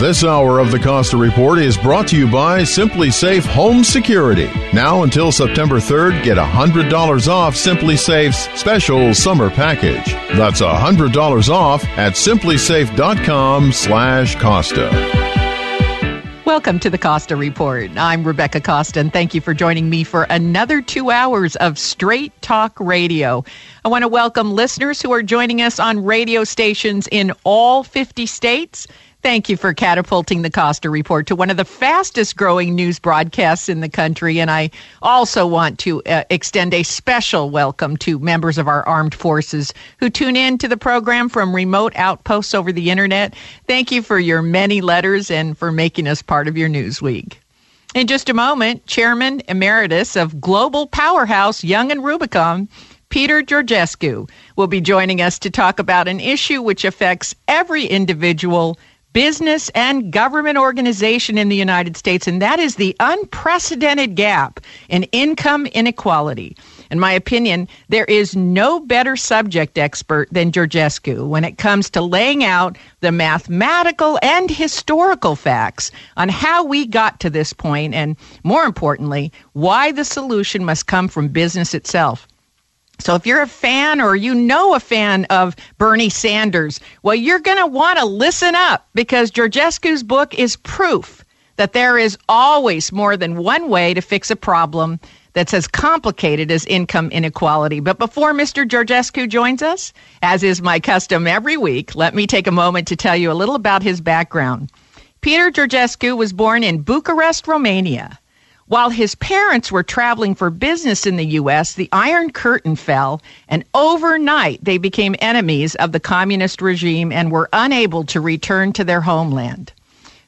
This hour of the Costa Report is brought to you by SimpliSafe Home Security. Now until September 3rd, get $100 off SimpliSafe's special summer package. That's $100 off at simplisafe.com slash Costa. Welcome to the Costa Report. I'm Rebecca Costa, and thank you for joining me for another two hours of straight talk radio. I want to welcome listeners who are joining us on radio stations in all 50 states Thank you for catapulting the Costa Report to one of the fastest growing news broadcasts in the country. And I also want to uh, extend a special welcome to members of our armed forces who tune in to the program from remote outposts over the internet. Thank you for your many letters and for making us part of your news week. In just a moment, Chairman Emeritus of Global Powerhouse Young and Rubicam, Peter Georgescu, will be joining us to talk about an issue which affects every individual business and government organization in the United States, and that is the unprecedented gap in income inequality. In my opinion, there is no better subject expert than Georgescu when it comes to laying out the mathematical and historical facts on how we got to this point, and more importantly, why the solution must come from business itself. So if you're a fan or you know a fan of Bernie Sanders, well, you're going to want to listen up because Georgescu's book is proof that there is always more than one way to fix a problem that's as complicated as income inequality. But before Mr. Georgescu joins us, as is my custom every week, let me take a moment to tell you a little about his background. Peter Georgescu was born in Bucharest, Romania. While his parents were traveling for business in the U.S., the Iron Curtain fell, and overnight they became enemies of the communist regime and were unable to return to their homeland.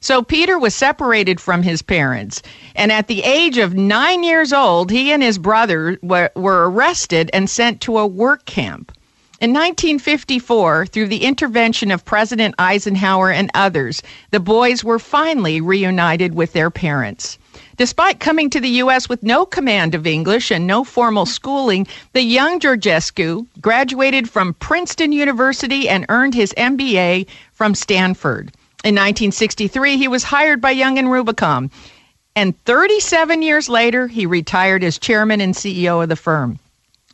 So Peter was separated from his parents, and at the age of nine years old, he and his brother were, were arrested and sent to a work camp. In 1954, through the intervention of President Eisenhower and others, the boys were finally reunited with their parents. Despite coming to the U.S. with no command of English and no formal schooling, the young Georgescu graduated from Princeton University and earned his MBA from Stanford. In 1963, he was hired by Young and Rubicam. And 37 years later, he retired as chairman and CEO of the firm.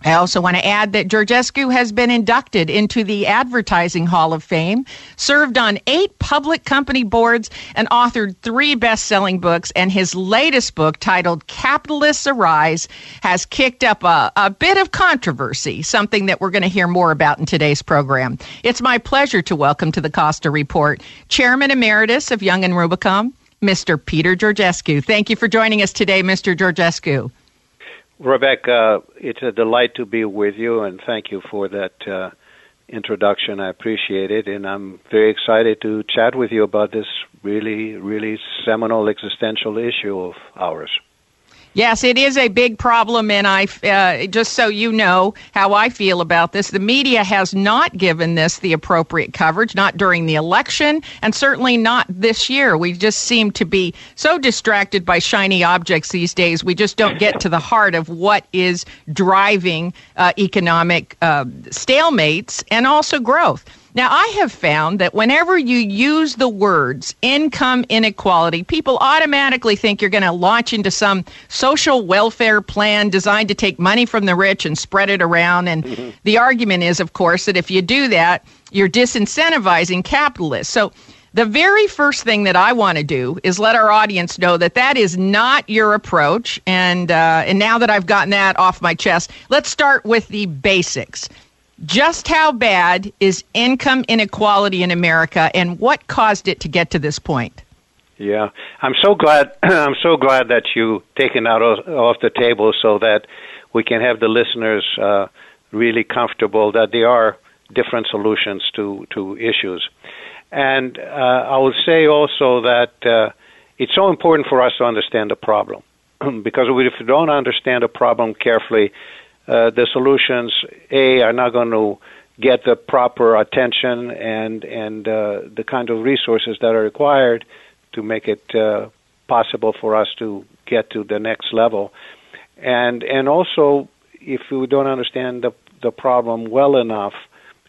I also want to add that Georgescu has been inducted into the Advertising Hall of Fame, served on eight public company boards, and authored three best selling books. And his latest book, titled Capitalists Arise, has kicked up a, a bit of controversy, something that we're going to hear more about in today's program. It's my pleasure to welcome to the Costa Report Chairman Emeritus of Young and Rubicam, Mr. Peter Georgescu. Thank you for joining us today, Mr. Georgescu. Rebecca, it's a delight to be with you, and thank you for that uh, introduction. I appreciate it, and I'm very excited to chat with you about this really, really seminal existential issue of ours. Yes, it is a big problem, and I uh, just so you know how I feel about this. The media has not given this the appropriate coverage, not during the election, and certainly not this year. We just seem to be so distracted by shiny objects these days. We just don't get to the heart of what is driving uh, economic uh, stalemates and also growth. Now, I have found that whenever you use the words income inequality, people automatically think you're going to launch into some social welfare plan designed to take money from the rich and spread it around. And mm-hmm. the argument is, of course, that if you do that, you're disincentivizing capitalists. So, the very first thing that I want to do is let our audience know that that is not your approach. And uh, and now that I've gotten that off my chest, let's start with the basics. Just how bad is income inequality in America and what caused it to get to this point? Yeah, I'm so glad. I'm so glad that you taken out off the table so that we can have the listeners uh, really comfortable that there are different solutions to to issues. And uh, I will say also that uh, it's so important for us to understand the problem because if we don't understand the problem carefully, uh, the solutions a are not going to get the proper attention and and uh, the kind of resources that are required to make it uh, possible for us to get to the next level. And and also, if we don't understand the the problem well enough,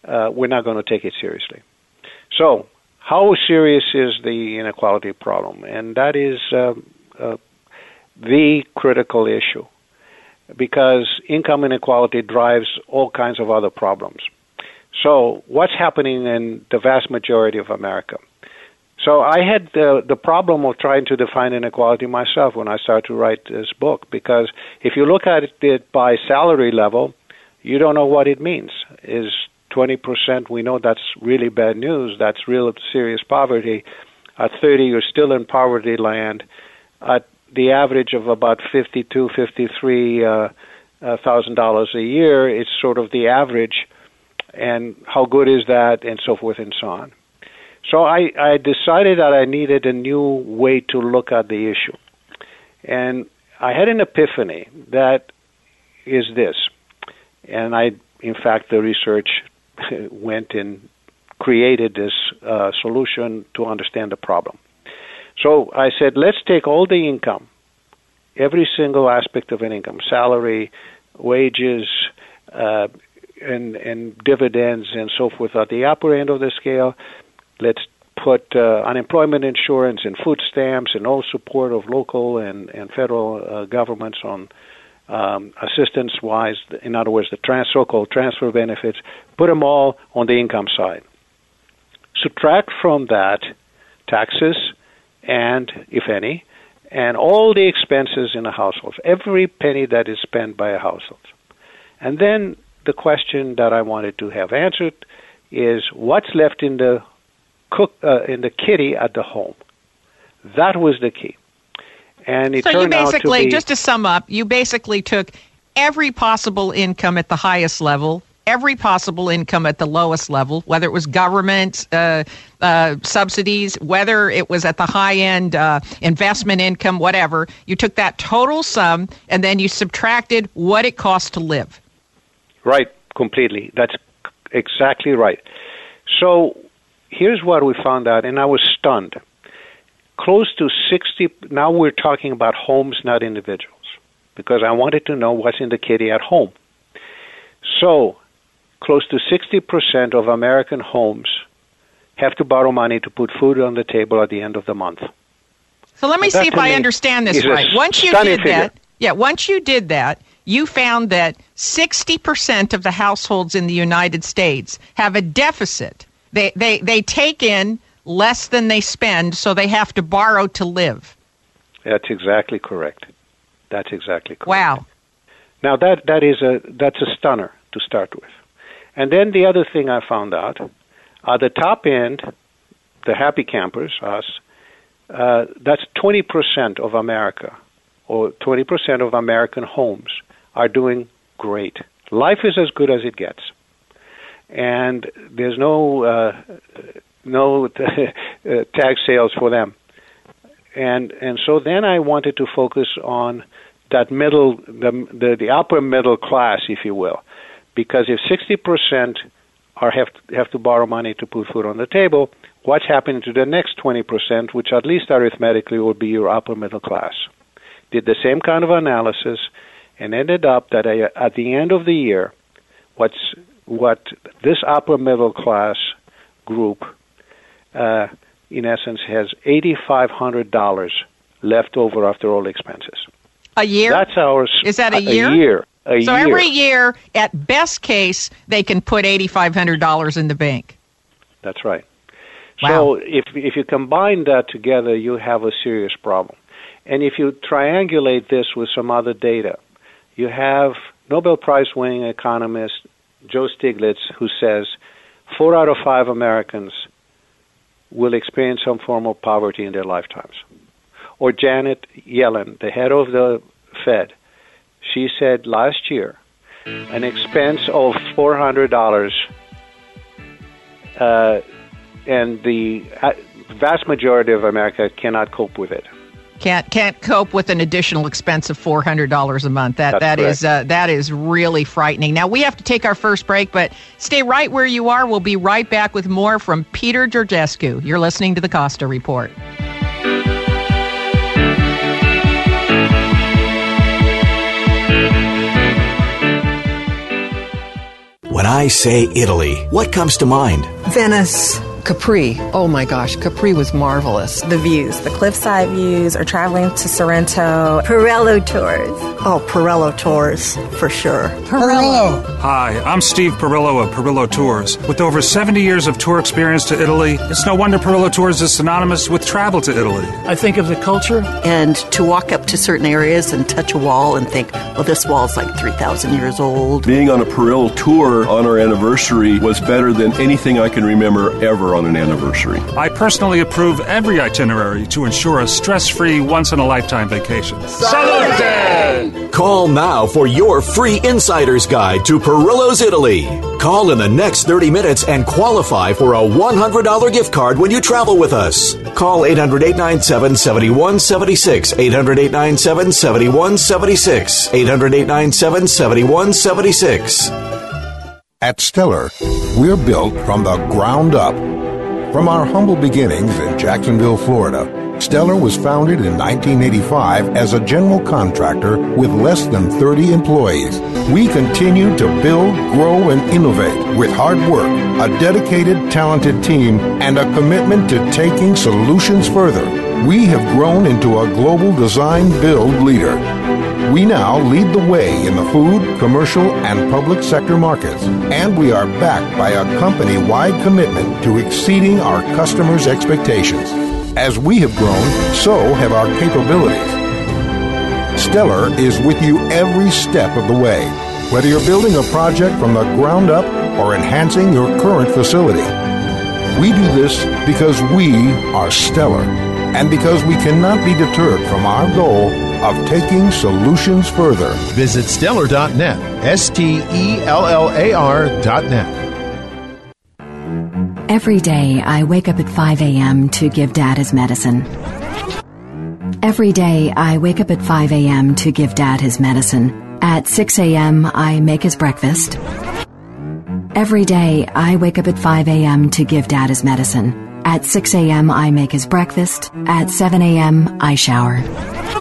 uh, we're not going to take it seriously. So, how serious is the inequality problem? And that is uh, uh, the critical issue because income inequality drives all kinds of other problems. So, what's happening in the vast majority of America? So I had the the problem of trying to define inequality myself when I started to write this book because if you look at it by salary level, you don't know what it means. Is 20%, we know that's really bad news. That's real serious poverty. At 30, you're still in poverty land. At the average of about 52, 53 uh, uh, thousand dollars a year, it's sort of the average. And how good is that, and so forth and so on. So I, I decided that I needed a new way to look at the issue. And I had an epiphany that is this. And I, in fact, the research went and created this uh, solution to understand the problem. So I said, let's take all the income, every single aspect of an income, salary, wages, uh, and, and dividends, and so forth at the upper end of the scale, Let's put uh, unemployment insurance and food stamps and all support of local and, and federal uh, governments on um, assistance wise, in other words, the trans, so called transfer benefits, put them all on the income side. Subtract from that taxes and, if any, and all the expenses in a household, every penny that is spent by a household. And then the question that I wanted to have answered is what's left in the cook uh, in the kitty at the home. That was the key. And it so turned you basically, out to be, just to sum up, you basically took every possible income at the highest level, every possible income at the lowest level, whether it was government uh, uh, subsidies, whether it was at the high end uh, investment income, whatever. You took that total sum and then you subtracted what it cost to live. Right, completely. That's exactly right. So here's what we found out, and I was stunned. Close to 60, now we're talking about homes, not individuals, because I wanted to know what's in the kitty at home. So, close to 60% of American homes have to borrow money to put food on the table at the end of the month. So let me see if I understand this right. Once you did figure. that, yeah, once you did that, you found that 60% of the households in the United States have a deficit they, they, they take in less than they spend, so they have to borrow to live. That's exactly correct. That's exactly correct. Wow. Now that that is a that's a stunner to start with. And then the other thing I found out, at the top end, the happy campers, us, uh, that's 20% of America, or 20% of American homes are doing great. Life is as good as it gets and there's no uh, no uh, tag sales for them. And and so then I wanted to focus on that middle the the, the upper middle class, if you will, because if 60 percent are have to, have to borrow money to put food on the table, what's happening to the next 20 percent, which at least arithmetically would be your upper middle class? Did the same kind of analysis and ended up that at the end of the year, what's what this upper middle class group, uh, in essence, has $8,500 left over after all expenses. A year? That's our. Is that a, a year? A year. A so year. every year, at best case, they can put $8,500 in the bank. That's right. Wow. So if if you combine that together, you have a serious problem. And if you triangulate this with some other data, you have Nobel Prize winning economist Joe Stiglitz, who says four out of five Americans will experience some form of poverty in their lifetimes. Or Janet Yellen, the head of the Fed, she said last year an expense of $400 uh, and the uh, vast majority of America cannot cope with it. Can't can't cope with an additional expense of four hundred dollars a month. That That's that is, uh, that is really frightening. Now we have to take our first break, but stay right where you are. We'll be right back with more from Peter Georgescu. You're listening to the Costa Report. When I say Italy, what comes to mind? Venice. Capri. Oh my gosh, Capri was marvelous. The views, the cliffside views, or traveling to Sorrento. Perillo Tours. Oh, Perillo Tours, for sure. Perillo. Hi, I'm Steve Perillo of Perillo Tours. With over 70 years of tour experience to Italy, it's no wonder Perillo Tours is synonymous with travel to Italy. I think of the culture. And to walk up to certain areas and touch a wall and think, well, this wall's like 3,000 years old. Being on a Perillo tour on our anniversary was better than anything I can remember ever on an anniversary. I personally approve every itinerary to ensure a stress free, once in a lifetime vacation. Salute! Call now for your free insider's guide to Perillo's Italy. Call in the next 30 minutes and qualify for a $100 gift card when you travel with us. Call 800 897 7176. 800 897 7176. 800 897 7176. At Stellar, we're built from the ground up. From our humble beginnings in Jacksonville, Florida, Stellar was founded in 1985 as a general contractor with less than 30 employees. We continue to build, grow, and innovate with hard work, a dedicated, talented team, and a commitment to taking solutions further. We have grown into a global design build leader. We now lead the way in the food, commercial, and public sector markets, and we are backed by a company wide commitment to exceeding our customers' expectations. As we have grown, so have our capabilities. Stellar is with you every step of the way, whether you're building a project from the ground up or enhancing your current facility. We do this because we are Stellar, and because we cannot be deterred from our goal of taking solutions further. Visit stellar.net, S T E L L A R.net. Every day, I wake up at 5 a.m. to give Dad his medicine. Every day, I wake up at 5 a.m. to give Dad his medicine. At 6 a.m., I make his breakfast. Every day, I wake up at 5 a.m. to give Dad his medicine. At 6 a.m., I make his breakfast. At 7 a.m., I shower.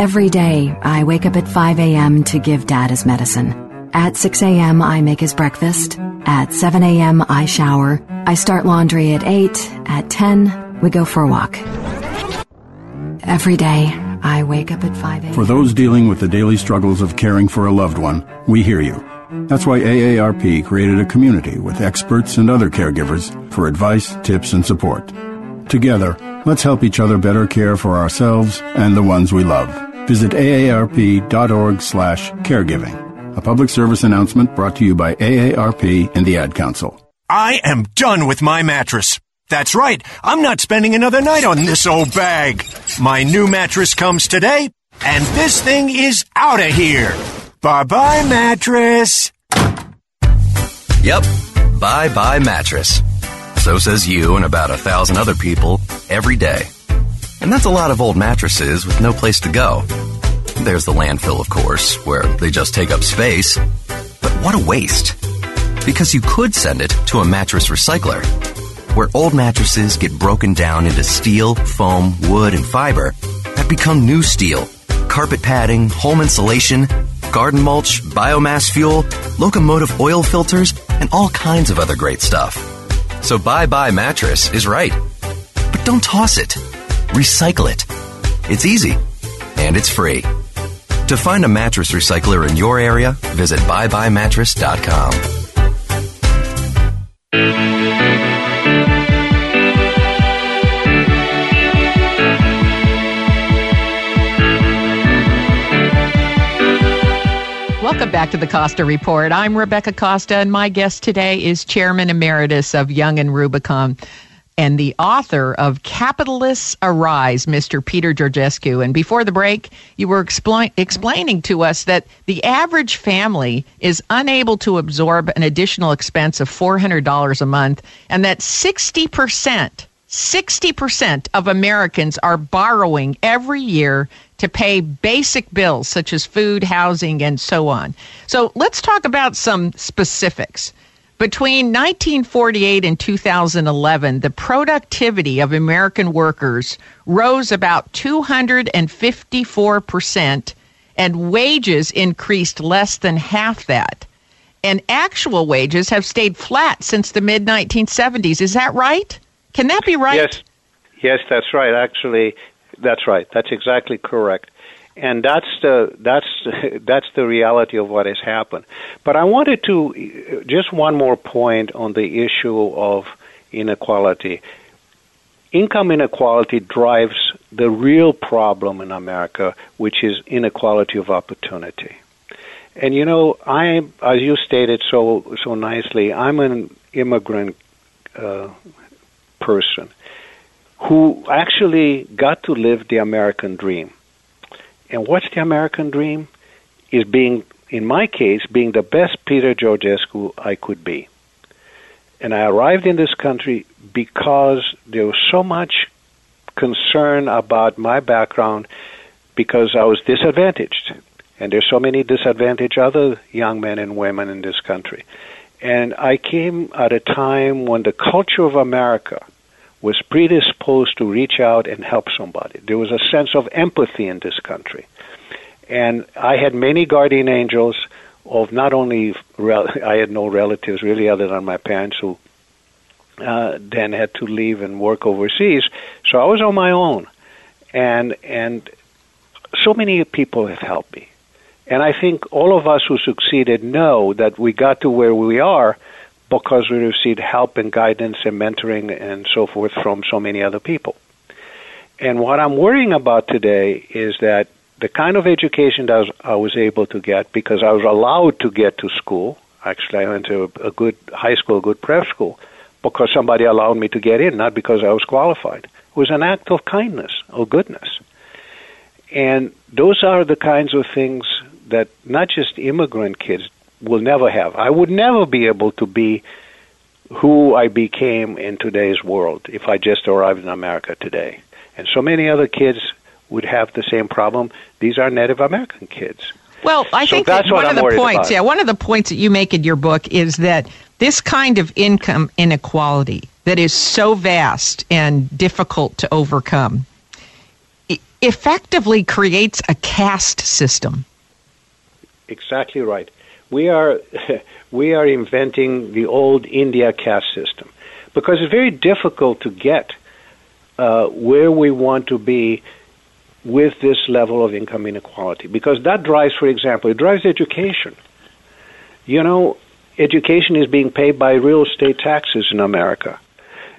Every day, I wake up at 5 a.m. to give Dad his medicine. At 6 a.m., I make his breakfast. At 7 a.m., I shower. I start laundry at 8. At 10, we go for a walk. Every day, I wake up at 5 a.m. For those dealing with the daily struggles of caring for a loved one, we hear you. That's why AARP created a community with experts and other caregivers for advice, tips, and support. Together, let's help each other better care for ourselves and the ones we love. Visit aarp.org slash caregiving. A public service announcement brought to you by AARP and the Ad Council. I am done with my mattress. That's right. I'm not spending another night on this old bag. My new mattress comes today, and this thing is out of here. Bye bye, mattress. Yep. Bye bye, mattress. So says you and about a thousand other people every day. And that's a lot of old mattresses with no place to go. There's the landfill, of course, where they just take up space. But what a waste. Because you could send it to a mattress recycler, where old mattresses get broken down into steel, foam, wood, and fiber that become new steel, carpet padding, home insulation, garden mulch, biomass fuel, locomotive oil filters, and all kinds of other great stuff. So Bye Bye Mattress is right. But don't toss it. Recycle it. It's easy. And it's free. To find a mattress recycler in your area, visit byebyemattress.com. Welcome back to the Costa Report. I'm Rebecca Costa, and my guest today is Chairman Emeritus of Young and Rubicam. And the author of Capitalists Arise, Mr. Peter Georgescu. And before the break, you were expl- explaining to us that the average family is unable to absorb an additional expense of $400 a month, and that 60%, 60% of Americans are borrowing every year to pay basic bills such as food, housing, and so on. So let's talk about some specifics. Between 1948 and 2011, the productivity of American workers rose about 254%, and wages increased less than half that. And actual wages have stayed flat since the mid 1970s. Is that right? Can that be right? Yes. Yes, that's right. Actually, that's right. That's exactly correct and that's the that's that's the reality of what has happened. But I wanted to just one more point on the issue of inequality. Income inequality drives the real problem in America, which is inequality of opportunity. And you know, I, as you stated so so nicely, I'm an immigrant uh, person who actually got to live the American dream. And what's the American dream? Is being, in my case, being the best Peter Georgescu I could be. And I arrived in this country because there was so much concern about my background because I was disadvantaged. And there's so many disadvantaged other young men and women in this country. And I came at a time when the culture of America was predisposed to reach out and help somebody. There was a sense of empathy in this country. And I had many guardian angels of not only, rel- I had no relatives really other than my parents who uh, then had to leave and work overseas. So I was on my own. And, and so many people have helped me. And I think all of us who succeeded know that we got to where we are because we received help and guidance and mentoring and so forth from so many other people. And what I'm worrying about today is that the kind of education that I was, able to get because I was allowed to get to school. Actually, I went to a, good high school, a good prep school, because somebody allowed me to get in, not because I was qualified. It was an act of kindness, of goodness. And those are the kinds of things that not just immigrant kids will never have. I would never be able to be who I became in today's world if I just arrived in America today. And so many other kids would have the same problem. These are Native American kids. Well, I so think that's that one what of I'm the points, about. yeah, one of the points that you make in your book is that this kind of income inequality that is so vast and difficult to overcome effectively creates a caste system. Exactly right. We are we are inventing the old India caste system because it's very difficult to get uh, where we want to be with this level of income inequality because that drives, for example, it drives education. You know, education is being paid by real estate taxes in America.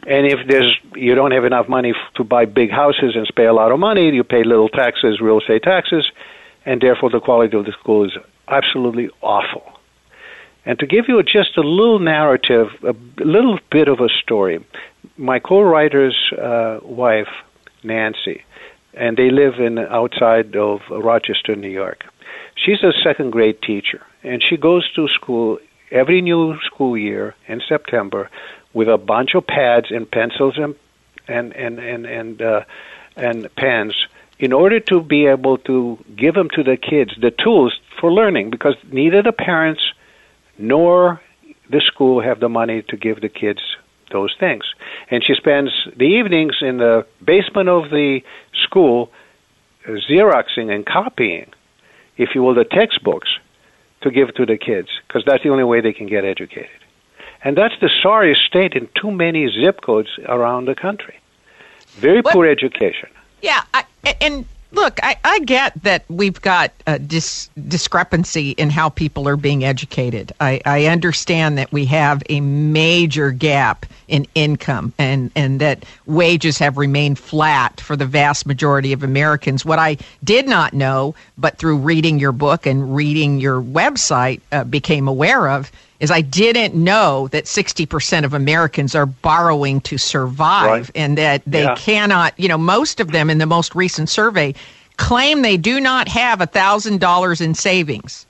And if there's you don't have enough money f- to buy big houses and pay a lot of money, you pay little taxes, real estate taxes, and therefore the quality of the school is absolutely awful. And to give you just a little narrative, a little bit of a story, my co-writer's uh, wife, Nancy, and they live in outside of Rochester, New York. She's a second grade teacher, and she goes to school every new school year in September with a bunch of pads and pencils and and and and and, uh, and pens in order to be able to give them to the kids the tools for learning because neither the parents nor the school have the money to give the kids those things. And she spends the evenings in the basement of the school uh, xeroxing and copying, if you will, the textbooks to give to the kids because that's the only way they can get educated. And that's the sorry state in too many zip codes around the country. Very poor education. Yeah, I, and look, I, I get that we've got a dis- discrepancy in how people are being educated. I, I understand that we have a major gap in income and, and that wages have remained flat for the vast majority of Americans. What I did not know, but through reading your book and reading your website uh, became aware of, is I didn't know that 60% of Americans are borrowing to survive Right. and that they Yeah. cannot, you know, most of them in the most recent survey claim they do not have $1,000 in savings.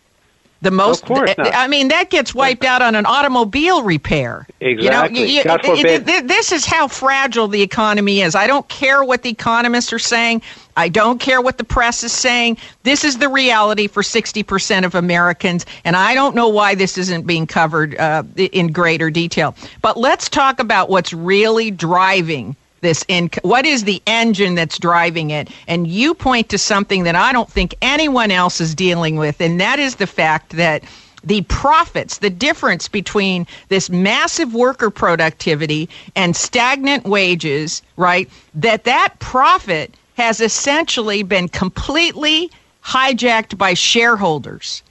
The most, not. I mean, that gets wiped out on an automobile repair. Exactly. You know, forbid. th- this is how fragile the economy is. I don't care what the economists are saying. I don't care what the press is saying. This is the reality for 60% of Americans, and I don't know why this isn't being covered uh, in greater detail. But let's talk about what's really driving this in what is the engine that's driving it? And you point to something that i don't think anyone else is dealing with and that is the fact that the profits the difference between this massive worker productivity and stagnant wages right that that profit has essentially been completely hijacked by shareholders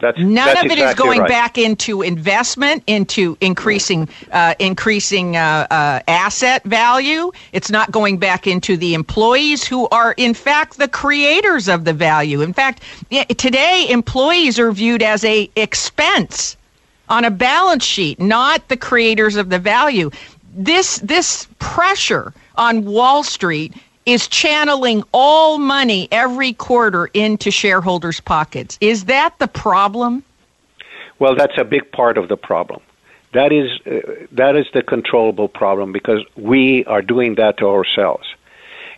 That's, None that's of it is exactly going right. back into investment, into increasing uh, increasing uh, uh, asset value. It's not going back into the employees who are, in fact, the creators of the value. In fact, today employees are viewed as a expense on a balance sheet, not the creators of the value. This this pressure on Wall Street is channeling all money every quarter into shareholders' pockets. Is that the problem? Well, that's a big part of the problem. That is uh, that is the controllable problem because we are doing that to ourselves.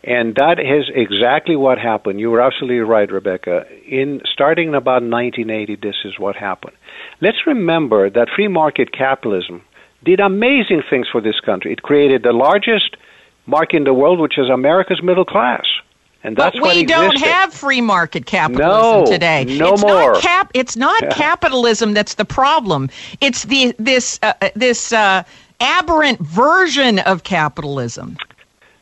And that is exactly what happened. You were absolutely right, Rebecca. In starting about 1980, this is what happened. Let's remember that free market capitalism did amazing things for this country. It created the largest market in the world, which is America's middle class. And that's but we don't have free market capitalism No, today. no it's more. Not cap, it's not Yeah. capitalism that's the problem. It's the this uh, uh, this uh, aberrant version of capitalism.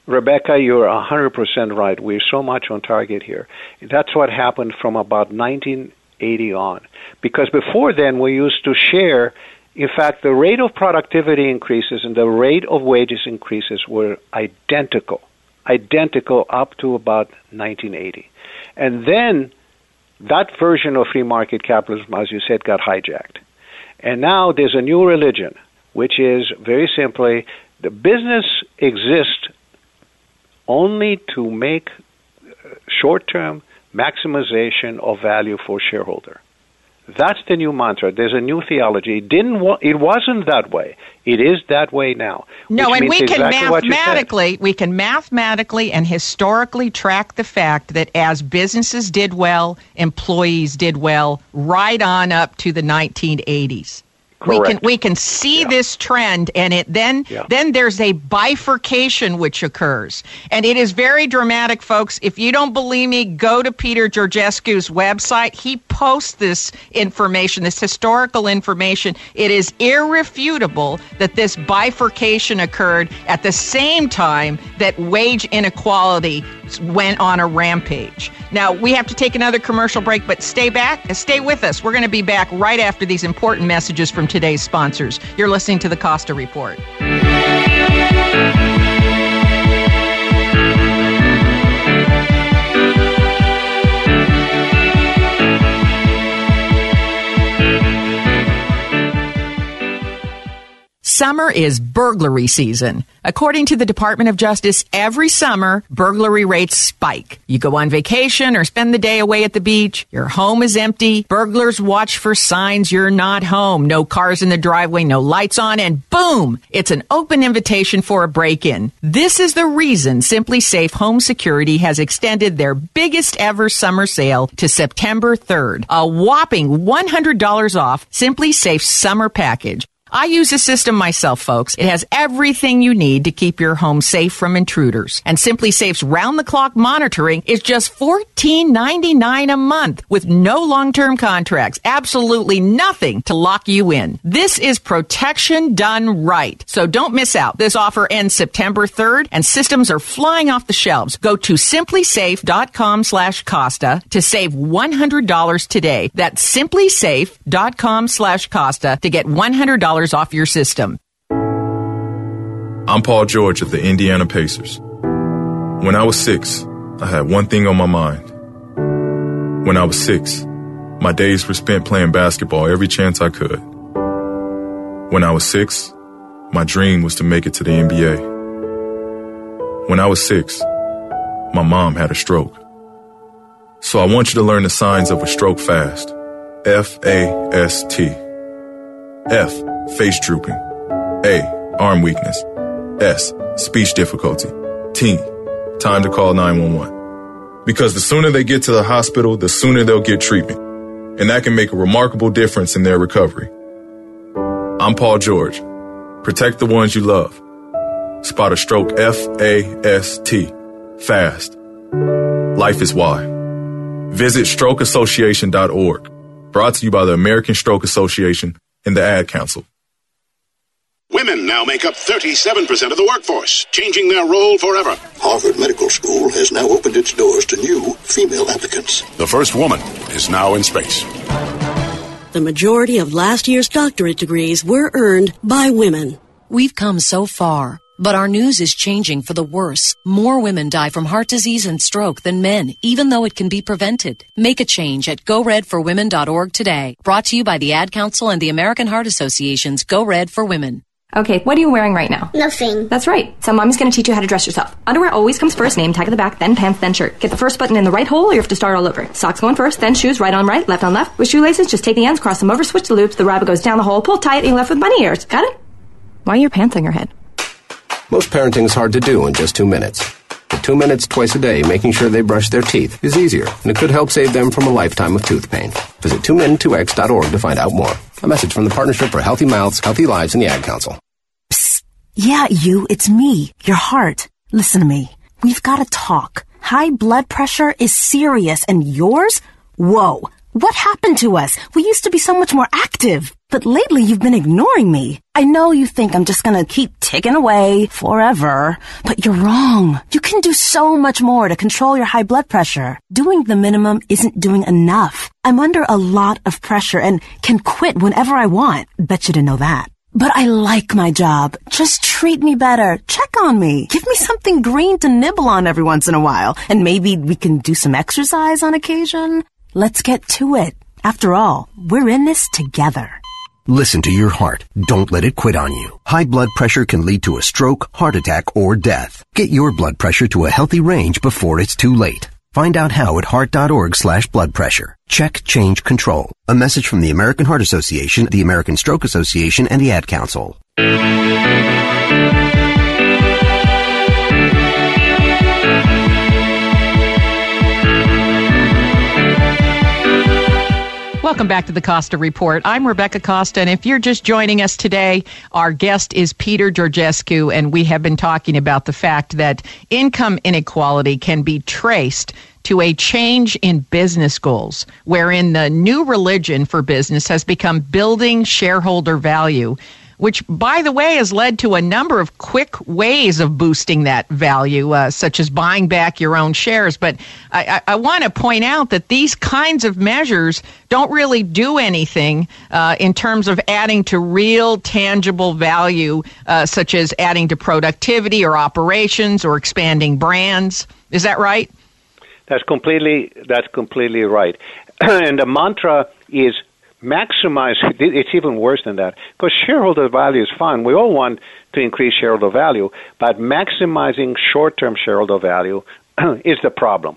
Rebecca, you're 100% right. We're so much on target here. That's what happened from about 1980 on. Because before then, we used to share. In fact, the rate of productivity increases and the rate of wages increases were identical, identical up to about 1980. And then that version of free market capitalism, as you said, got hijacked. And now there's a new religion, which is very simply the business exists only to make uh, short term maximization of value for shareholder. That's the new mantra. There's a new theology. It didn't wa- it wasn't that way. It is that way now. No, and we can exactly what you said. mathematically we can mathematically and historically track the fact that as businesses did well, employees did well right on up to the 1980s. We can we can see this trend and it then Yeah. then there's a bifurcation which occurs. And it is very dramatic folks. If you don't believe me, go to Peter Georgescu's website. He posts this information, this historical information. It is irrefutable that this bifurcation occurred at the same time that wage inequality went on a rampage. Now, we have to take another commercial break, but stay back, stay with us. We're going to be back right after these important messages from today's sponsors. You're listening to the Costa Report. Summer is burglary season. According to the Department of Justice, every summer, burglary rates spike. You go on vacation or spend the day away at the beach, your home is empty, burglars watch for signs you're not home, no cars in the driveway, no lights on, and boom! It's an open invitation for a break-in. This is the reason SimpliSafe Home Security has extended their biggest ever summer sale to September 3rd. A whopping $100 off SimpliSafe summer package. I use the system myself, folks. It has everything you need to keep your home safe from intruders. And SimpliSafe's round the clock monitoring is just $14.99 a month with no long term contracts. Absolutely nothing to lock you in. This is protection done right. So don't miss out. This offer ends September 3rd and systems are flying off the shelves. Go to simplisafe.com slash Costa to save $100 today. That's simplisafe.com slash Costa to get $100 off your system. I'm Paul George of the Indiana Pacers. When I was six, I had one thing on my mind. When I was six, my days were spent playing basketball every chance I could. When I was six, my dream was to make it to the NBA. When I was six, my mom had a stroke. So I want you to learn the signs of a stroke fast. F A S T. F, face drooping. A, arm weakness. S, speech difficulty. T, time to call 911. Because the sooner they get to the hospital, the sooner they'll get treatment. And that can make a remarkable difference in their recovery. I'm Paul George. Protect the ones you love. Spot a stroke F A S T. Fast. Life is why. Visit strokeassociation.org. Brought to you by the American Stroke Association and the Ad Council. Women now make up 37% of the workforce, changing their role forever. Harvard Medical School has now opened its doors to new female applicants. The first woman is now in space. The majority of last year's doctorate degrees were earned by women. We've come so far, but our news is changing for the worse. More women die from heart disease and stroke than men, even though it can be prevented. Make a change at goredforwomen.org today. Brought to you by the Ad Council and the American Heart Association's Go Red for Women. Okay, what are you wearing right now? Nothing. That's right. So mommy's gonna teach you how to dress yourself. Underwear always comes first, name tag at the back, then pants, then shirt. Get the first button in the right hole or you have to start all over. Socks going first, then shoes, right on right, left on left. With shoelaces, just take the ends, cross them over, switch the loops, the rabbit goes down the hole, pull tight, and you're left with bunny ears. Got it? Why are your pants on your head? Most parenting is hard to do in just two minutes. But two minutes twice a day making sure they brush their teeth is easier, and it could help save them from a lifetime of tooth pain. Visit 2min2x.org to find out more. A message from the Partnership for Healthy Mouths, Healthy Lives, and the Ad Council. Yeah, you, it's me, your heart. Listen to me. We've got to talk. High blood pressure is serious, and yours? Whoa. What happened to us? We used to be so much more active. But lately you've been ignoring me. I know you think I'm just gonna keep ticking away forever, but you're wrong. You can do so much more to control your high blood pressure. Doing the minimum isn't doing enough. I'm under a lot of pressure and can quit whenever I want. Bet you didn't know that. But I like my job. Just treat me better. Check on me. Give me something green to nibble on every once in a while. And maybe we can do some exercise on occasion. Let's get to it. After all, we're in this together. Listen to your heart. Don't let it quit on you. High blood pressure can lead to a stroke, heart attack, or death. Get your blood pressure to a healthy range before it's too late. Find out how at heart.org slash blood pressure. Check, change, control. A message from the American Heart Association, the American Stroke Association, and the Ad Council. Welcome back to the Costa Report. I'm Rebecca Costa, and if you're just joining us today, our guest is Peter Georgescu, and we have been talking about the fact that income inequality can be traced to a change in business goals, wherein the new religion for business has become building shareholder value which, by the way, has led to a number of quick ways of boosting that value, uh, such as buying back your own shares. But I, I, I want to point out that these kinds of measures don't really do anything uh, in terms of adding to real tangible value, uh, such as adding to productivity or operations or expanding brands. Is that right? That's completely that's completely right. and the mantra is maximize it's even worse than that because shareholder value is fine. We all want to increase shareholder value but maximizing short-term shareholder value is the problem.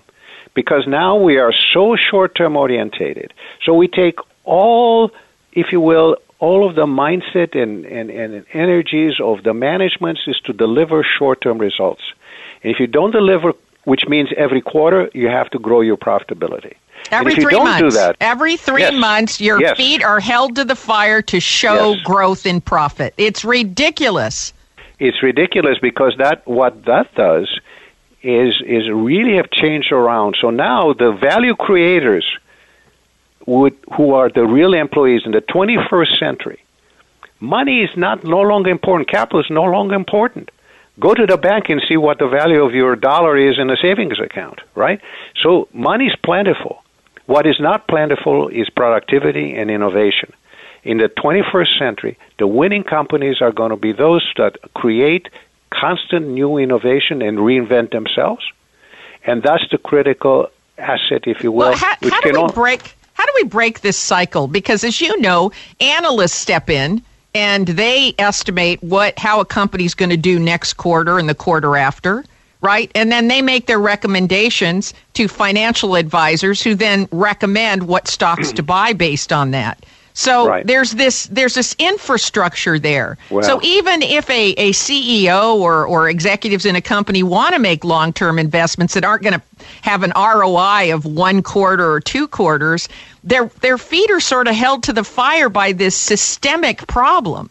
Because now we are so short-term orientated so we take all if you will all of the mindset and, and, and energies of the management is to deliver short-term results. And if you don't deliver which means every quarter you have to grow your profitability Every three you don't months. do that, every three yes, months, your yes. feet are held to the fire to show Yes. growth in profit. It's ridiculous. it's ridiculous because that what that does is is really have changed around. So now the value creators would who are the real employees in the 21st century, money is not no longer important. Capital is no longer important. Go to the bank and see what the value of your dollar is in a savings account, right? So money is plentiful. What is not plentiful is productivity and innovation. In the 21st century, the winning companies are going to be those that create constant new innovation and reinvent themselves. And that's the critical asset, if you will, Well, how, how do we break? How do we break this cycle? Because as you know, analysts step in and they estimate what how a company's going to do next quarter and the quarter after right? And then they make their recommendations to financial advisors who then recommend what stocks to buy based on that so Right. there's this there's this infrastructure there. So even if a, a CEO or, or executives in a company want to make long term investments that aren't going to have an ROI of one quarter or two quarters, their their feet are sort of held to the fire by this systemic problem.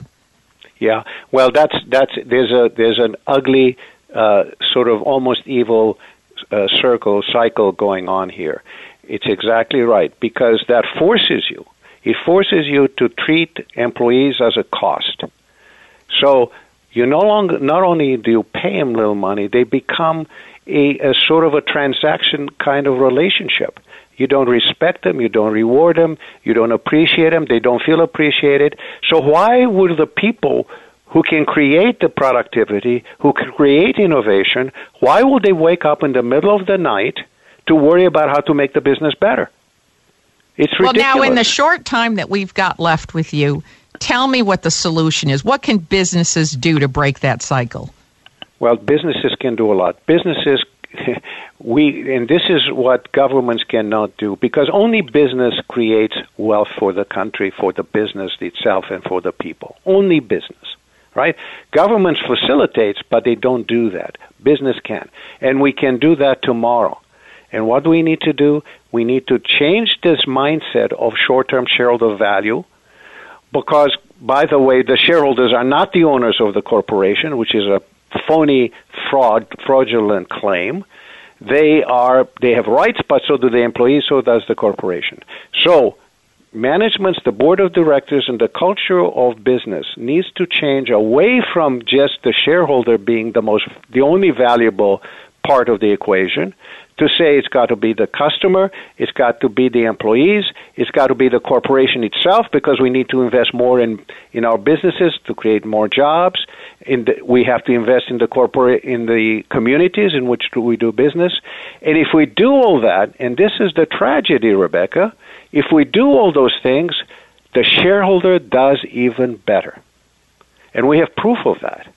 Yeah, well, that's that's there's a there's an ugly uh, sort of almost evil uh, circle cycle going on here. It's exactly right because that forces you. It forces you to treat employees as a cost. So you no longer not only do you pay them little money, they become a, a sort of a transaction kind of relationship. You don't respect them, you don't reward them, you don't appreciate them, they don't feel appreciated. So why would the people who can create the productivity, who can create innovation, why would they wake up in the middle of the night to worry about how to make the business better? It's Well, now in the short time that we've got left with you, tell me what the solution is. What can businesses do to break that cycle? Well, businesses can do a lot. Businesses, we, and this is what governments cannot do because only business creates wealth for the country, for the business itself, and for the people. Only business, right? Governments facilitates, but they don't do that. Business can, and we can do that tomorrow. And what do we need to do? We need to change this mindset of short-term shareholder value because, by the way, the shareholders are not the owners of the corporation, which is a phony, fraud, fraudulent claim. They are they have rights, but so do the employees, so does the corporation. So, managements, the board of directors, and the culture of business needs to change away from just the shareholder being the most, the only valuable part of the equation to say it's got to be the customer, it's got to be the employees, it's got to be the corporation itself because we need to invest more in in our businesses to create more jobs. In the, we have to invest in the corporate in the communities in which we do business, and if we do all that, and this is the tragedy, Rebecca, if we do all those things, the shareholder does even better, and we have proof of that.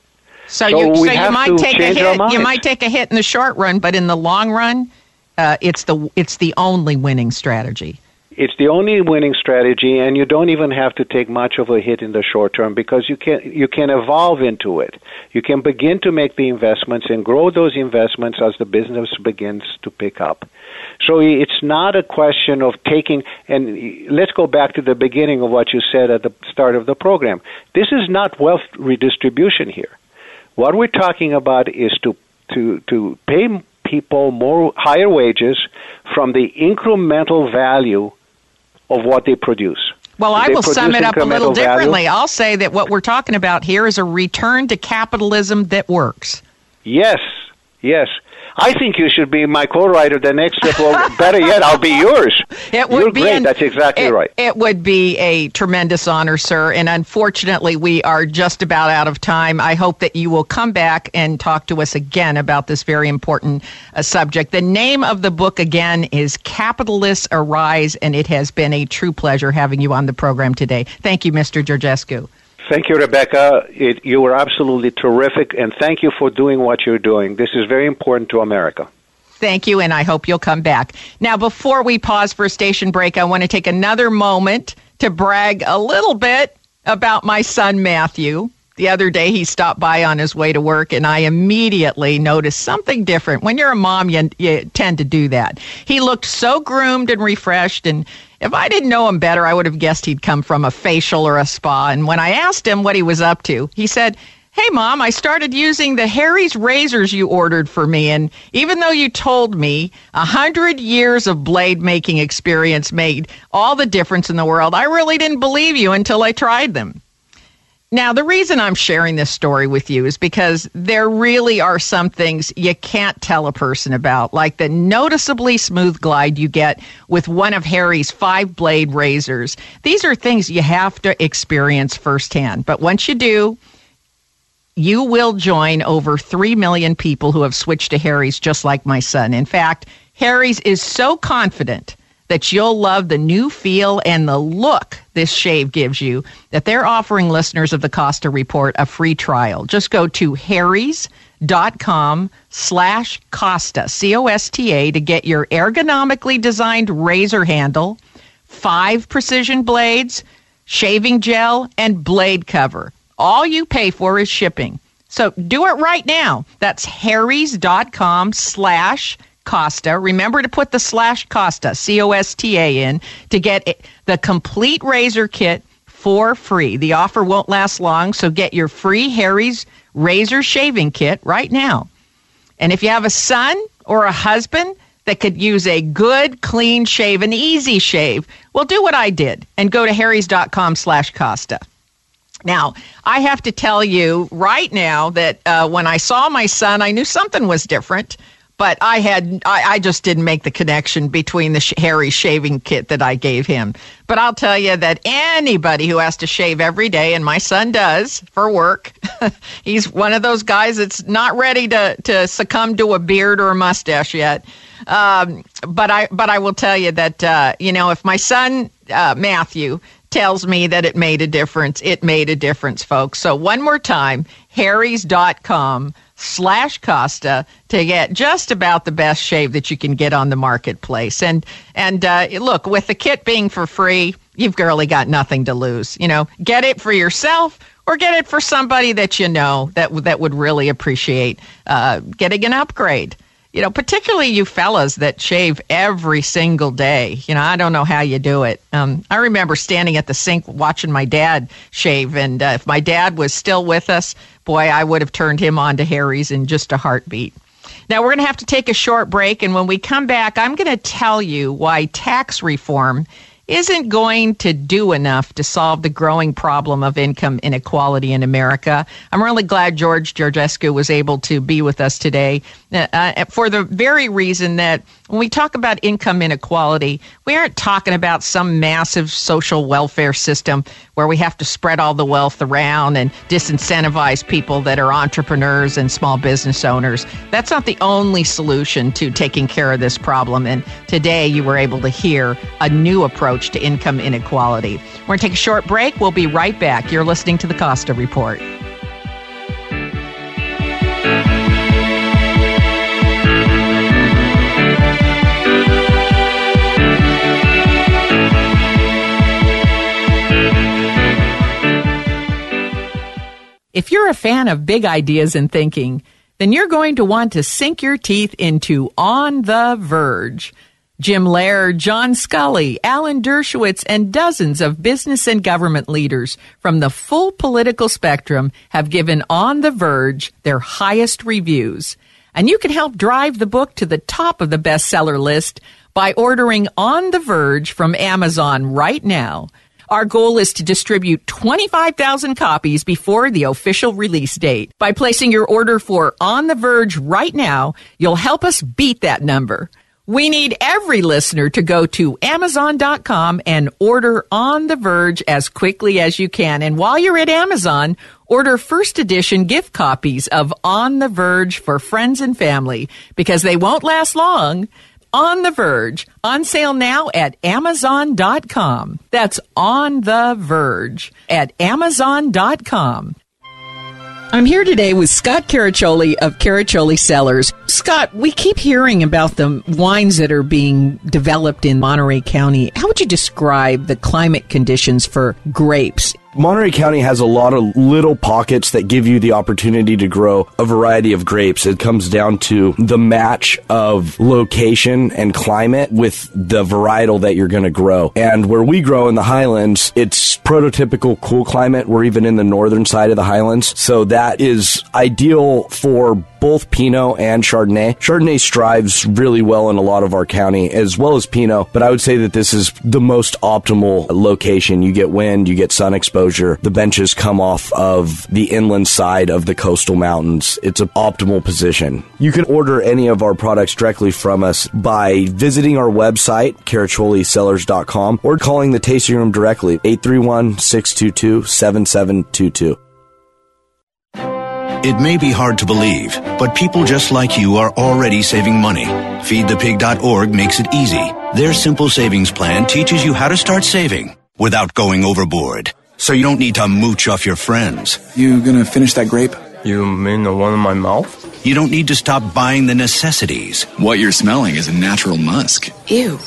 So, you so you might take a hit. You might take a hit in the short run, but in the long run, uh, it's the it's the only winning strategy. It's the only winning strategy, and you don't even have to take much of a hit in the short term because you can you can evolve into it. You can begin to make the investments and grow those investments as the business begins to pick up. So it's not a question of taking. And let's go back to the beginning of what you said at the start of the program. This is not wealth redistribution here. What we're talking about is to to to pay people more higher wages from the incremental value of what they produce. Well, I will sum it up a little incremental value- differently. I'll say that what we're talking about here is a return to capitalism that works. Yes, yes. I think you should be my co-writer the next step. Well, better yet, I'll be yours. It would You're be great. an- That's exactly it, right. It would be a tremendous honor, sir. And unfortunately, we are just about out of time. I hope that you will come back and talk to us again about this very important uh, subject. The name of the book again is Capitalists Arise, and it has been a true pleasure having you on the program today. Thank you, Mr. Georgescu. Thank you, Rebecca. It, you were absolutely terrific, and thank you for doing what you're doing. This is very important to America. Thank you, and I hope you'll come back. Now, before we pause for a station break, I want to take another moment to brag a little bit about my son, Matthew. The other day, he stopped by on his way to work, and I immediately noticed something different. When you're a mom, you, you tend to do that. He looked so groomed and refreshed, and if I didn't know him better, I would have guessed he'd come from a facial or a spa. And when I asked him what he was up to, he said, Hey, mom, I started using the Harry's razors you ordered for me. And even though you told me a hundred years of blade making experience made all the difference in the world, I really didn't believe you until I tried them. Now, the reason I'm sharing this story with you is because there really are some things you can't tell a person about, like the noticeably smooth glide you get with one of Harry's five blade razors. These are things you have to experience firsthand. But once you do, you will join over 3 million people who have switched to Harry's just like my son. In fact, Harry's is so confident that you'll love the new feel and the look this shave gives you that they're offering listeners of the Costa Report a free trial. Just go to harrys.com slash Costa, C-O-S-T-A, to get your ergonomically designed razor handle, five precision blades, shaving gel, and blade cover. All you pay for is shipping. So do it right now. That's harrys.com slash Costa. Remember to put the slash Costa, C O S T A, in to get the complete razor kit for free. The offer won't last long, so get your free Harry's razor shaving kit right now. And if you have a son or a husband that could use a good, clean shave, an easy shave, well, do what I did and go to harrys.com slash Costa. Now, I have to tell you right now that uh, when I saw my son, I knew something was different, but I had I, I just didn't make the connection between the sh- Harry shaving kit that I gave him. But I'll tell you that anybody who has to shave every day, and my son does for work, he's one of those guys that's not ready to to succumb to a beard or a mustache yet. Um, but I but I will tell you that uh, you know if my son uh, Matthew tells me that it made a difference. It made a difference, folks. So one more time, harrys.com slash Costa to get just about the best shave that you can get on the marketplace. And and uh, look, with the kit being for free, you've really got nothing to lose. You know, get it for yourself or get it for somebody that you know that that would really appreciate uh, getting an upgrade you know, particularly you fellas that shave every single day. You know, I don't know how you do it. Um, I remember standing at the sink watching my dad shave, and uh, if my dad was still with us, boy, I would have turned him on to Harry's in just a heartbeat. Now, we're going to have to take a short break, and when we come back, I'm going to tell you why tax reform isn't going to do enough to solve the growing problem of income inequality in America. I'm really glad George Georgescu was able to be with us today uh, uh, for the very reason that when we talk about income inequality, we aren't talking about some massive social welfare system where we have to spread all the wealth around and disincentivize people that are entrepreneurs and small business owners. That's not the only solution to taking care of this problem. And today you were able to hear a new approach to income inequality. We're going to take a short break. We'll be right back. You're listening to the Costa Report. If you're a fan of big ideas and thinking, then you're going to want to sink your teeth into On the Verge. Jim Laird, John Sculley, Alan Dershowitz, and dozens of business and government leaders from the full political spectrum have given On the Verge their highest reviews. And you can help drive the book to the top of the bestseller list by ordering On the Verge from Amazon right now. Our goal is to distribute 25,000 copies before the official release date. By placing your order for On the Verge right now, you'll help us beat that number. We need every listener to go to Amazon.com and order On the Verge as quickly as you can. And while you're at Amazon, order first edition gift copies of On the Verge for friends and family because they won't last long. On the Verge, on sale now at Amazon.com. That's On the Verge at Amazon.com. I'm here today with Scott Caraccioli of Caraccioli Cellars. Scott, we keep hearing about the wines that are being developed in Monterey County. How would you describe the climate conditions for grapes? Monterey County has a lot of little pockets that give you the opportunity to grow a variety of grapes. It comes down to the match of location and climate with the varietal that you're going to grow. And where we grow in the highlands, it's prototypical cool climate. We're even in the northern side of the highlands. So that is ideal for both Pinot and Chardonnay. Chardonnay strives really well in a lot of our county as well as Pinot, but I would say that this is the most optimal location. You get wind, you get sun exposure. The benches come off of the inland side of the coastal mountains. It's an optimal position. You can order any of our products directly from us by visiting our website, caracciolicellars.com, or calling the tasting room directly, 831 622 7722. It may be hard to believe, but people just like you are already saving money. FeedThePig.org makes it easy. Their simple savings plan teaches you how to start saving without going overboard. So you don't need to mooch off your friends. You gonna finish that grape? You mean the one in my mouth? You don't need to stop buying the necessities. What you're smelling is a natural musk. Ew.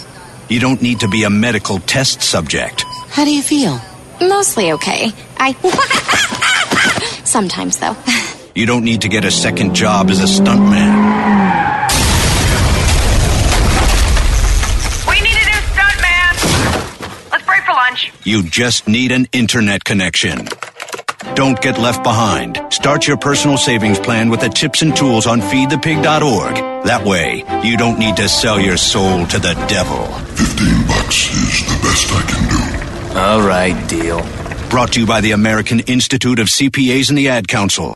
You don't need to be a medical test subject. How do you feel? Mostly okay. I. Sometimes, though. You don't need to get a second job as a stuntman. We need a new stuntman. Let's break for lunch. You just need an internet connection. Don't get left behind. Start your personal savings plan with the tips and tools on feedthepig.org. That way, you don't need to sell your soul to the devil. 15 bucks is the best I can do. All right, deal. Brought to you by the American Institute of CPAs and the Ad Council.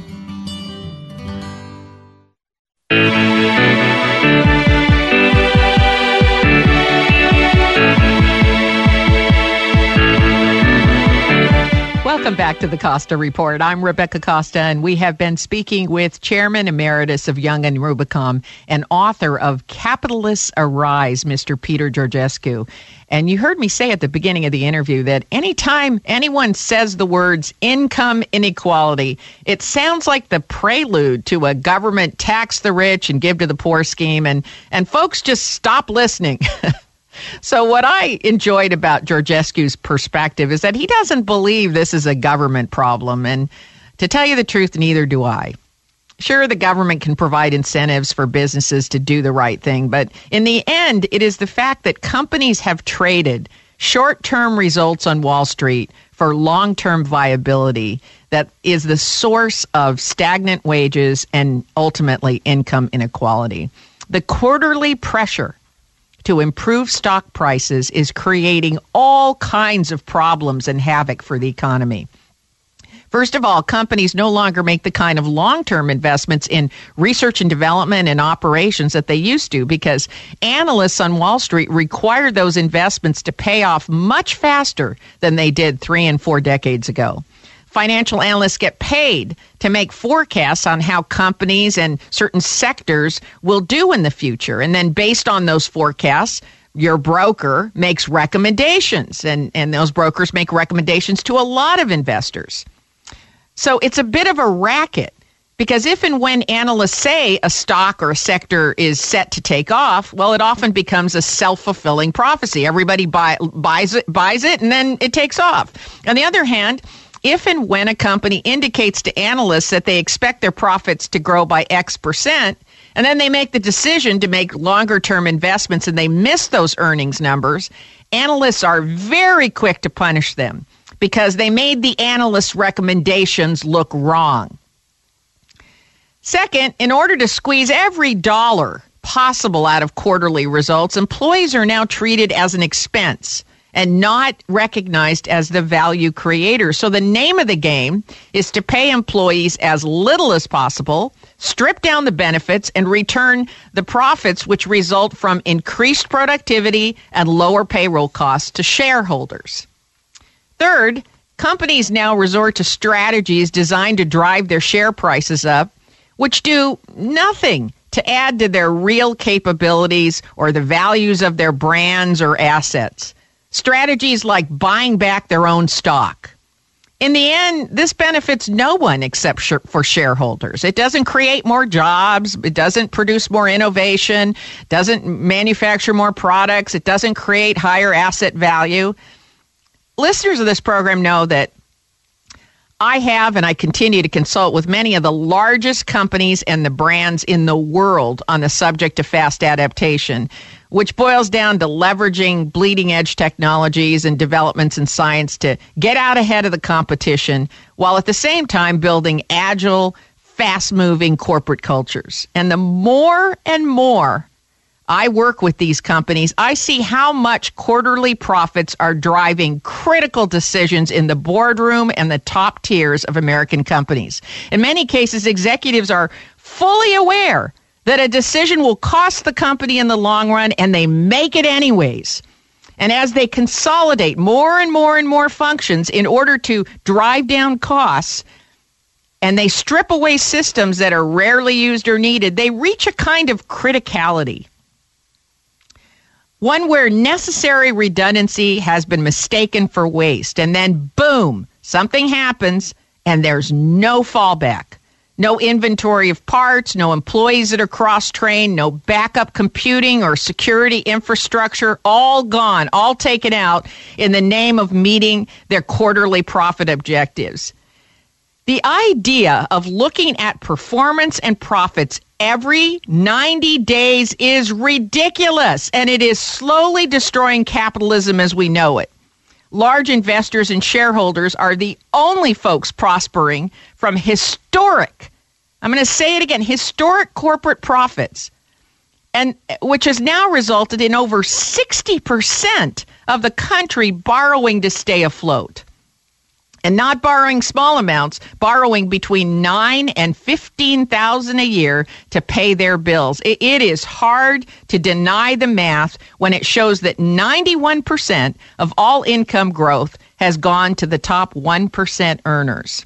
Welcome back to the Costa Report. I'm Rebecca Costa, and we have been speaking with Chairman Emeritus of Young and Rubicam and author of Capitalists Arise, Mr. Peter Georgescu. And you heard me say at the beginning of the interview that anytime anyone says the words income inequality, it sounds like the prelude to a government tax the rich and give to the poor scheme, and, and folks just stop listening. So, what I enjoyed about Georgescu's perspective is that he doesn't believe this is a government problem. And to tell you the truth, neither do I. Sure, the government can provide incentives for businesses to do the right thing, but in the end, it is the fact that companies have traded short term results on Wall Street for long term viability that is the source of stagnant wages and ultimately income inequality. The quarterly pressure to improve stock prices is creating all kinds of problems and havoc for the economy. First of all, companies no longer make the kind of long term investments in research and development and operations that they used to because analysts on Wall Street require those investments to pay off much faster than they did three and four decades ago financial analysts get paid to make forecasts on how companies and certain sectors will do in the future. And then based on those forecasts, your broker makes recommendations, and, and those brokers make recommendations to a lot of investors. So it's a bit of a racket because if and when analysts say a stock or a sector is set to take off, well, it often becomes a self-fulfilling prophecy. Everybody buy, buys it, buys it, and then it takes off. On the other hand, if and when a company indicates to analysts that they expect their profits to grow by X percent, and then they make the decision to make longer term investments and they miss those earnings numbers, analysts are very quick to punish them because they made the analysts' recommendations look wrong. Second, in order to squeeze every dollar possible out of quarterly results, employees are now treated as an expense and not recognized as the value creator. So the name of the game is to pay employees as little as possible, strip down the benefits, and return the profits which result from increased productivity and lower payroll costs to shareholders. Third, companies now resort to strategies designed to drive their share prices up, which do nothing to add to their real capabilities or the values of their brands or assets. Strategies like buying back their own stock. in the end, this benefits no one except sh- for shareholders. It doesn't create more jobs. It doesn't produce more innovation. Doesn't manufacture more products. It doesn't create higher asset value. Listeners of this program know that I have and I continue to consult with many of the largest companies and the brands in the world on the subject of fast adaptation, which boils down to leveraging bleeding edge technologies and developments in science to get out ahead of the competition while at the same time building agile, fast moving corporate cultures. And the more and more I work with these companies, I see how much quarterly profits are driving critical decisions in the boardroom and the top tiers of American companies. In many cases, executives are fully aware that a decision will cost the company in the long run and they make it anyways. And as they consolidate more and more and more functions in order to drive down costs, and they strip away systems that are rarely used or needed, they reach a kind of criticality one where necessary redundancy has been mistaken for waste. And then, boom, something happens and there's no fallback. No inventory of parts, no employees that are cross trained, no backup computing or security infrastructure, all gone, all taken out in the name of meeting their quarterly profit objectives. The idea of looking at performance and profits every 90 days is ridiculous, and it is slowly destroying capitalism as we know it. Large investors and shareholders are the only folks prospering from historic, I'm going to say it again, historic corporate profits, and which has now resulted in over 60% of the country borrowing to stay afloat and not borrowing small amounts, borrowing between nine and fifteen thousand a year to pay their bills. It, it is hard to deny the math when it shows that ninety-one percent of all income growth has gone to the top one percent earners.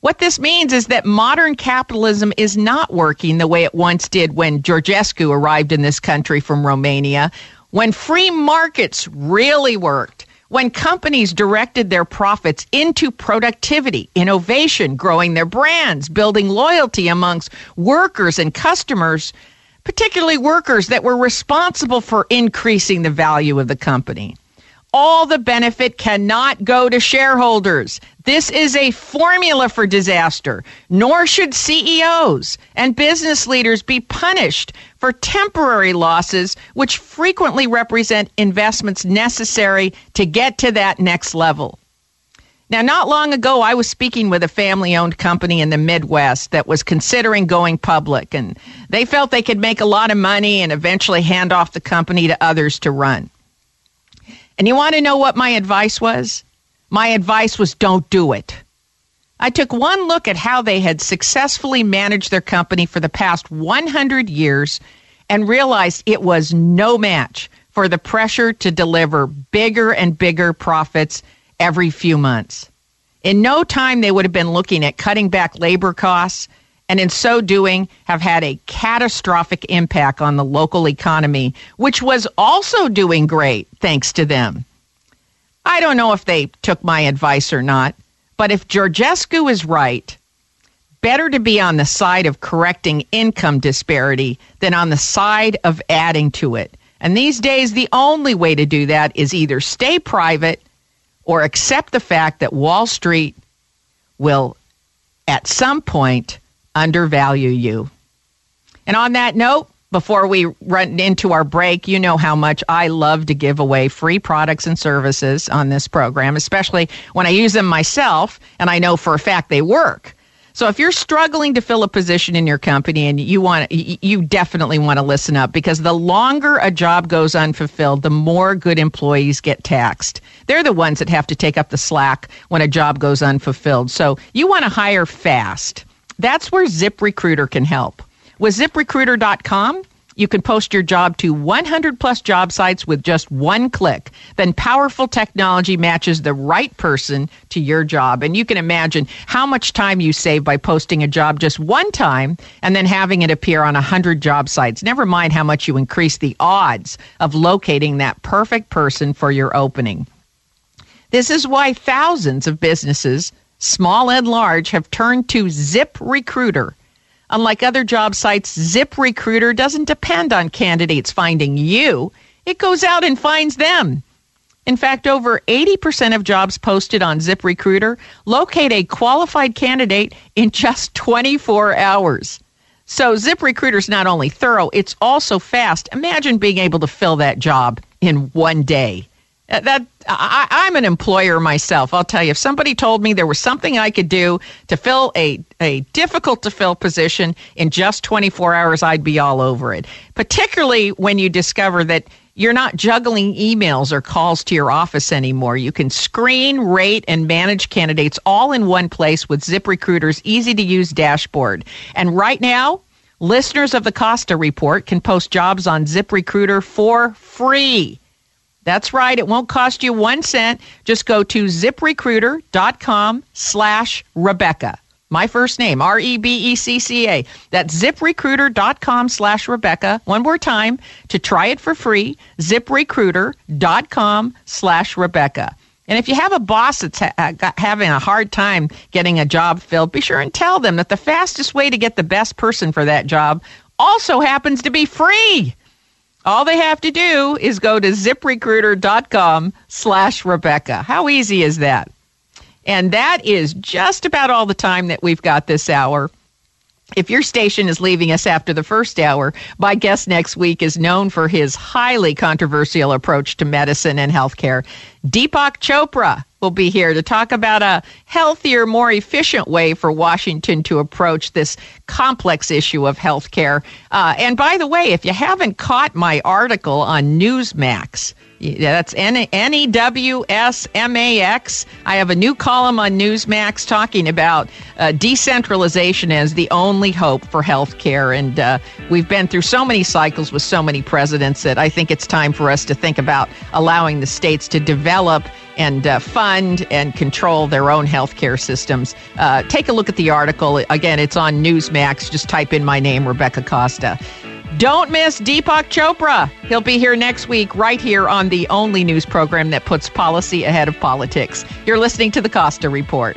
What this means is that modern capitalism is not working the way it once did when Georgescu arrived in this country from Romania, when free markets really worked when companies directed their profits into productivity, innovation, growing their brands, building loyalty amongst workers and customers, particularly workers that were responsible for increasing the value of the company all the benefit cannot go to shareholders. This is a formula for disaster. Nor should CEOs and business leaders be punished for temporary losses, which frequently represent investments necessary to get to that next level. Now, not long ago, I was speaking with a family owned company in the Midwest that was considering going public, and they felt they could make a lot of money and eventually hand off the company to others to run. And you want to know what my advice was? My advice was don't do it. I took one look at how they had successfully managed their company for the past 100 years and realized it was no match for the pressure to deliver bigger and bigger profits every few months. In no time, they would have been looking at cutting back labor costs and in so doing have had a catastrophic impact on the local economy, which was also doing great thanks to them. I don't know if they took my advice or not, but if Georgescu is right, better to be on the side of correcting income disparity than on the side of adding to it. And these days, the only way to do that is either stay private or accept the fact that Wall Street will, at some point, undervalue you. And on that note, before we run into our break, you know how much I love to give away free products and services on this program, especially when I use them myself and I know for a fact they work. So if you're struggling to fill a position in your company and you want you definitely want to listen up because the longer a job goes unfulfilled, the more good employees get taxed. They're the ones that have to take up the slack when a job goes unfulfilled. So you want to hire fast. That's where ZipRecruiter can help. With ziprecruiter.com, you can post your job to 100 plus job sites with just one click. Then powerful technology matches the right person to your job. And you can imagine how much time you save by posting a job just one time and then having it appear on 100 job sites. Never mind how much you increase the odds of locating that perfect person for your opening. This is why thousands of businesses small and large, have turned to Zip Recruiter. Unlike other job sites, Zip Recruiter doesn't depend on candidates finding you, it goes out and finds them. In fact, over 80% of jobs posted on ZipRecruiter locate a qualified candidate in just 24 hours. So ZipRecruiter is not only thorough, it's also fast. Imagine being able to fill that job in one day. Uh, that I, I'm an employer myself. I'll tell you, if somebody told me there was something I could do to fill a, a difficult to fill position in just 24 hours, I'd be all over it. Particularly when you discover that you're not juggling emails or calls to your office anymore. You can screen, rate, and manage candidates all in one place with ZipRecruiter's easy to use dashboard. And right now, listeners of the Costa Report can post jobs on ZipRecruiter for free. That's right. It won't cost you one cent. Just go to ziprecruiter.com slash Rebecca. My first name, R E B E C C A. That's ziprecruiter.com slash Rebecca. One more time to try it for free, ziprecruiter.com slash Rebecca. And if you have a boss that's ha- having a hard time getting a job filled, be sure and tell them that the fastest way to get the best person for that job also happens to be free. All they have to do is go to ziprecruiter.com slash Rebecca. How easy is that? And that is just about all the time that we've got this hour. If your station is leaving us after the first hour, my guest next week is known for his highly controversial approach to medicine and healthcare. Deepak Chopra will be here to talk about a healthier, more efficient way for Washington to approach this complex issue of healthcare. Uh, and by the way, if you haven't caught my article on Newsmax, that's N E W S M A X. I have a new column on Newsmax talking about uh, decentralization as the only hope for healthcare. And uh, we've been through so many cycles with so many presidents that I think it's time for us to think about allowing the states to develop and uh, fund and control their own healthcare systems. Uh, take a look at the article. Again, it's on Newsmax. Just type in my name, Rebecca Costa. Don't miss Deepak Chopra. He'll be here next week, right here on the only news program that puts policy ahead of politics. You're listening to the Costa Report.